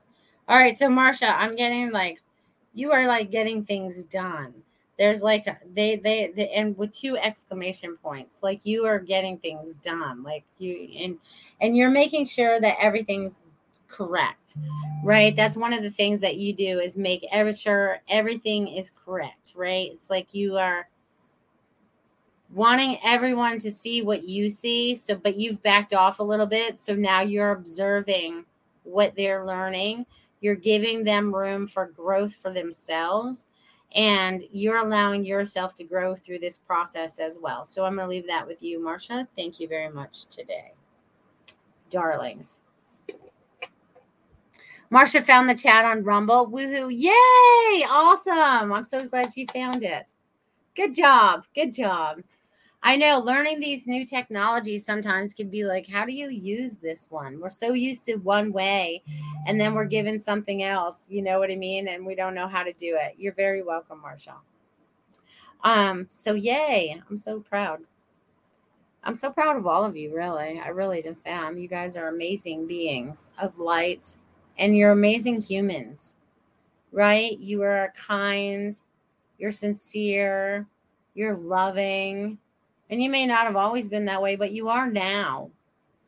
All right, so Marcia, I'm getting like you are like getting things done. There's like they, they they and with two exclamation points, like you are getting things done. Like you and and you're making sure that everything's correct right that's one of the things that you do is make every sure everything is correct right it's like you are wanting everyone to see what you see so but you've backed off a little bit so now you're observing what they're learning you're giving them room for growth for themselves and you're allowing yourself to grow through this process as well so i'm going to leave that with you marcia thank you very much today darlings Marcia found the chat on Rumble. Woohoo. Yay. Awesome. I'm so glad she found it. Good job. Good job. I know learning these new technologies sometimes can be like, how do you use this one? We're so used to one way and then we're given something else. You know what I mean? And we don't know how to do it. You're very welcome, Marcia. Um, so yay. I'm so proud. I'm so proud of all of you, really. I really just am. You guys are amazing beings of light and you're amazing humans, right? You are kind, you're sincere, you're loving, and you may not have always been that way, but you are now.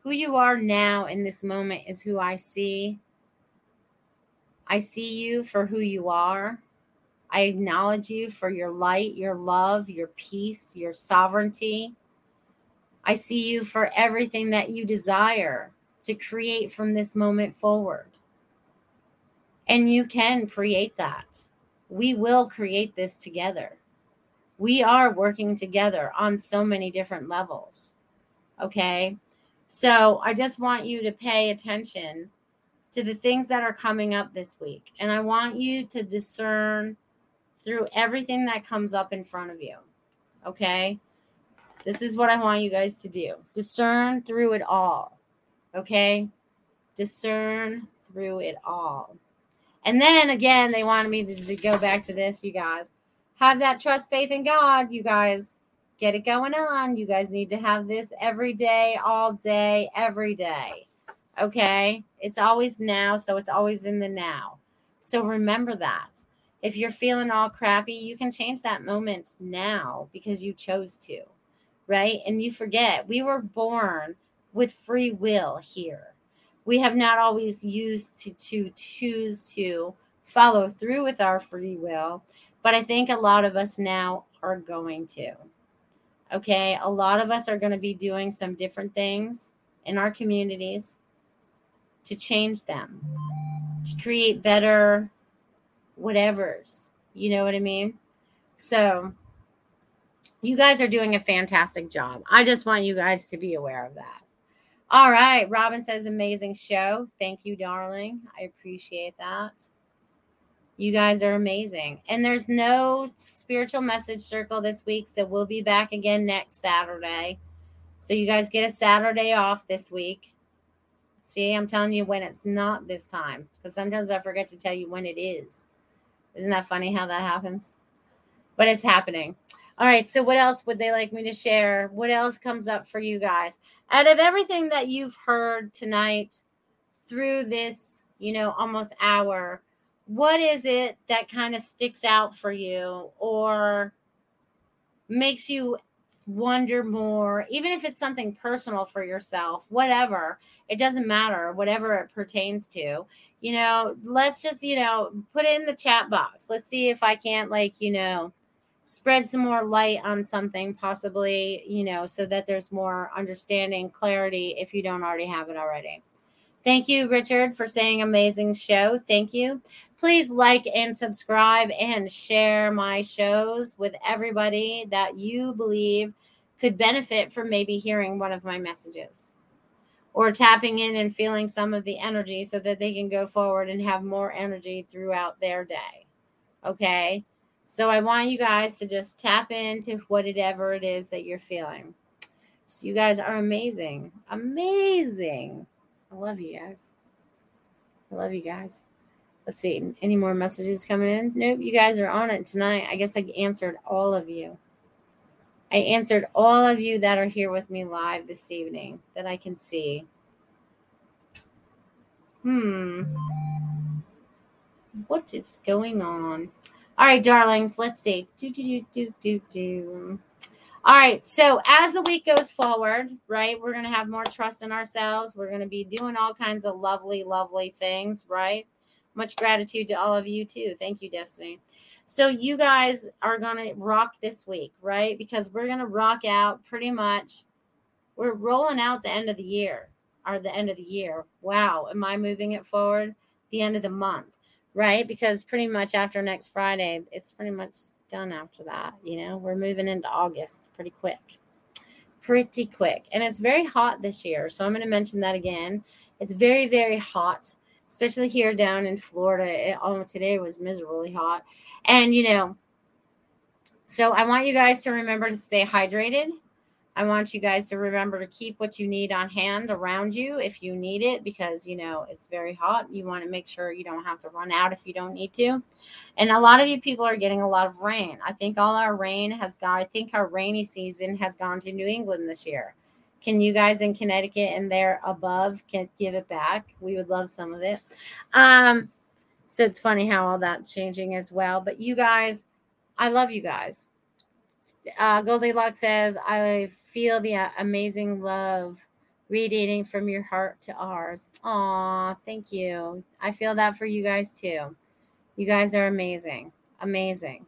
Who you are now in this moment is who I see. I see you for who you are. I acknowledge you for your light, your love, your peace, your sovereignty. I see you for everything that you desire to create from this moment forward. And you can create that. We will create this together. We are working together on so many different levels. Okay. So I just want you to pay attention to the things that are coming up this week. And I want you to discern through everything that comes up in front of you. Okay. This is what I want you guys to do discern through it all. Okay. Discern through it all. And then again, they wanted me to, to go back to this, you guys. Have that trust, faith in God, you guys. Get it going on. You guys need to have this every day, all day, every day. Okay. It's always now. So it's always in the now. So remember that. If you're feeling all crappy, you can change that moment now because you chose to. Right. And you forget we were born with free will here we have not always used to, to choose to follow through with our free will, but I think a lot of us now are going to. Okay, a lot of us are going to be doing some different things in our communities to change them, to create better whatevers. You know what I mean? So, you guys are doing a fantastic job. I just want you guys to be aware of that. All right. Robin says, amazing show. Thank you, darling. I appreciate that. You guys are amazing. And there's no spiritual message circle this week. So we'll be back again next Saturday. So you guys get a Saturday off this week. See, I'm telling you when it's not this time because sometimes I forget to tell you when it is. Isn't that funny how that happens? But it's happening. All right. So, what else would they like me to share? What else comes up for you guys? Out of everything that you've heard tonight through this, you know, almost hour, what is it that kind of sticks out for you or makes you wonder more, even if it's something personal for yourself, whatever, it doesn't matter, whatever it pertains to, you know, let's just, you know, put it in the chat box. Let's see if I can't, like, you know, spread some more light on something possibly you know so that there's more understanding clarity if you don't already have it already thank you richard for saying amazing show thank you please like and subscribe and share my shows with everybody that you believe could benefit from maybe hearing one of my messages or tapping in and feeling some of the energy so that they can go forward and have more energy throughout their day okay so I want you guys to just tap into whatever it is that you're feeling. So you guys are amazing. Amazing. I love you guys. I love you guys. Let's see. Any more messages coming in? Nope. You guys are on it tonight. I guess I answered all of you. I answered all of you that are here with me live this evening that I can see. Hmm. What is going on? All right, darlings, let's see. Do, do, do, do, do, do. All right. So as the week goes forward, right, we're going to have more trust in ourselves. We're going to be doing all kinds of lovely, lovely things, right? Much gratitude to all of you, too. Thank you, Destiny. So you guys are going to rock this week, right? Because we're going to rock out pretty much. We're rolling out the end of the year or the end of the year. Wow. Am I moving it forward? The end of the month right? Because pretty much after next Friday, it's pretty much done after that. You know, we're moving into August pretty quick, pretty quick. And it's very hot this year. So I'm going to mention that again. It's very, very hot, especially here down in Florida. It, oh, today was miserably hot. And, you know, so I want you guys to remember to stay hydrated I want you guys to remember to keep what you need on hand around you if you need it because you know it's very hot. You want to make sure you don't have to run out if you don't need to. And a lot of you people are getting a lot of rain. I think all our rain has gone, I think our rainy season has gone to New England this year. Can you guys in Connecticut and there above can give it back? We would love some of it. Um, so it's funny how all that's changing as well. But you guys, I love you guys. Uh, Goldylocks says, I feel the uh, amazing love radiating from your heart to ours. Aw, thank you. I feel that for you guys too. You guys are amazing. Amazing.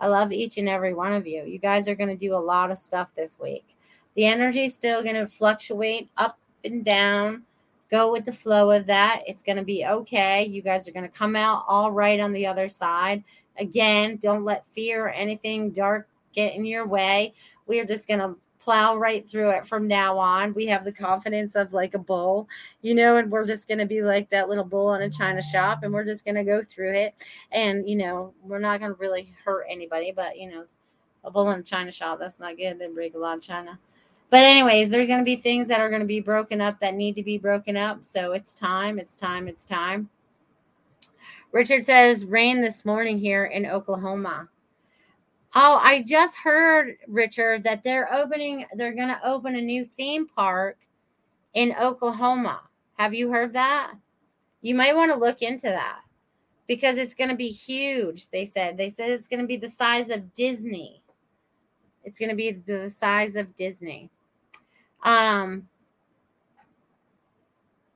I love each and every one of you. You guys are going to do a lot of stuff this week. The energy is still going to fluctuate up and down. Go with the flow of that. It's going to be okay. You guys are going to come out all right on the other side. Again, don't let fear or anything dark get in your way. We are just going to plow right through it from now on. We have the confidence of like a bull, you know, and we're just going to be like that little bull in a china shop and we're just going to go through it. And, you know, we're not going to really hurt anybody, but, you know, a bull in a china shop, that's not good. They break a lot of china. But, anyways, there's going to be things that are going to be broken up that need to be broken up. So it's time, it's time, it's time. Richard says rain this morning here in Oklahoma. Oh, I just heard, Richard, that they're opening, they're going to open a new theme park in Oklahoma. Have you heard that? You might want to look into that because it's going to be huge. They said, they said it's going to be the size of Disney. It's going to be the size of Disney. Um,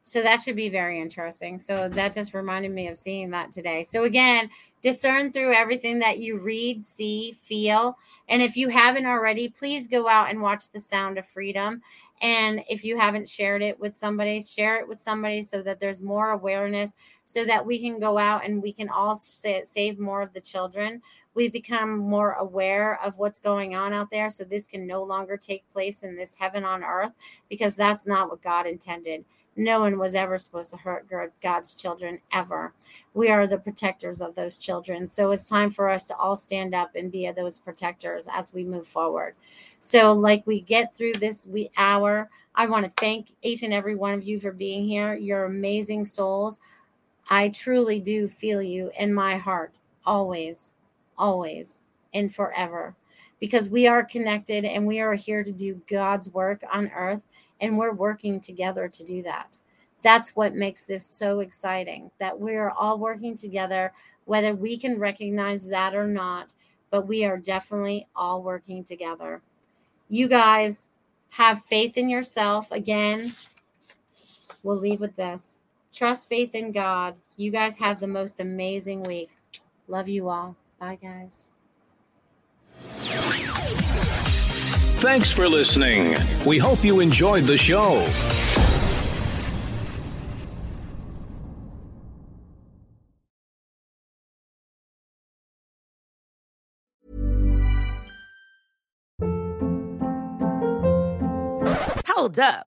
so that should be very interesting. So that just reminded me of seeing that today. So again, discern through everything that you read, see, feel. And if you haven't already, please go out and watch The Sound of Freedom. And if you haven't shared it with somebody, share it with somebody so that there's more awareness, so that we can go out and we can all save more of the children. We become more aware of what's going on out there. So this can no longer take place in this heaven on earth because that's not what God intended. No one was ever supposed to hurt God's children ever. We are the protectors of those children. So it's time for us to all stand up and be those protectors as we move forward. So, like we get through this we hour, I want to thank each and every one of you for being here. You're amazing souls. I truly do feel you in my heart, always, always, and forever, because we are connected and we are here to do God's work on earth and we're working together to do that. That's what makes this so exciting that we're all working together, whether we can recognize that or not, but we are definitely all working together. You guys have faith in yourself. Again, we'll leave with this trust faith in God. You guys have the most amazing week. Love you all. Bye, guys. Thanks for listening. We hope you enjoyed the show. Hold up.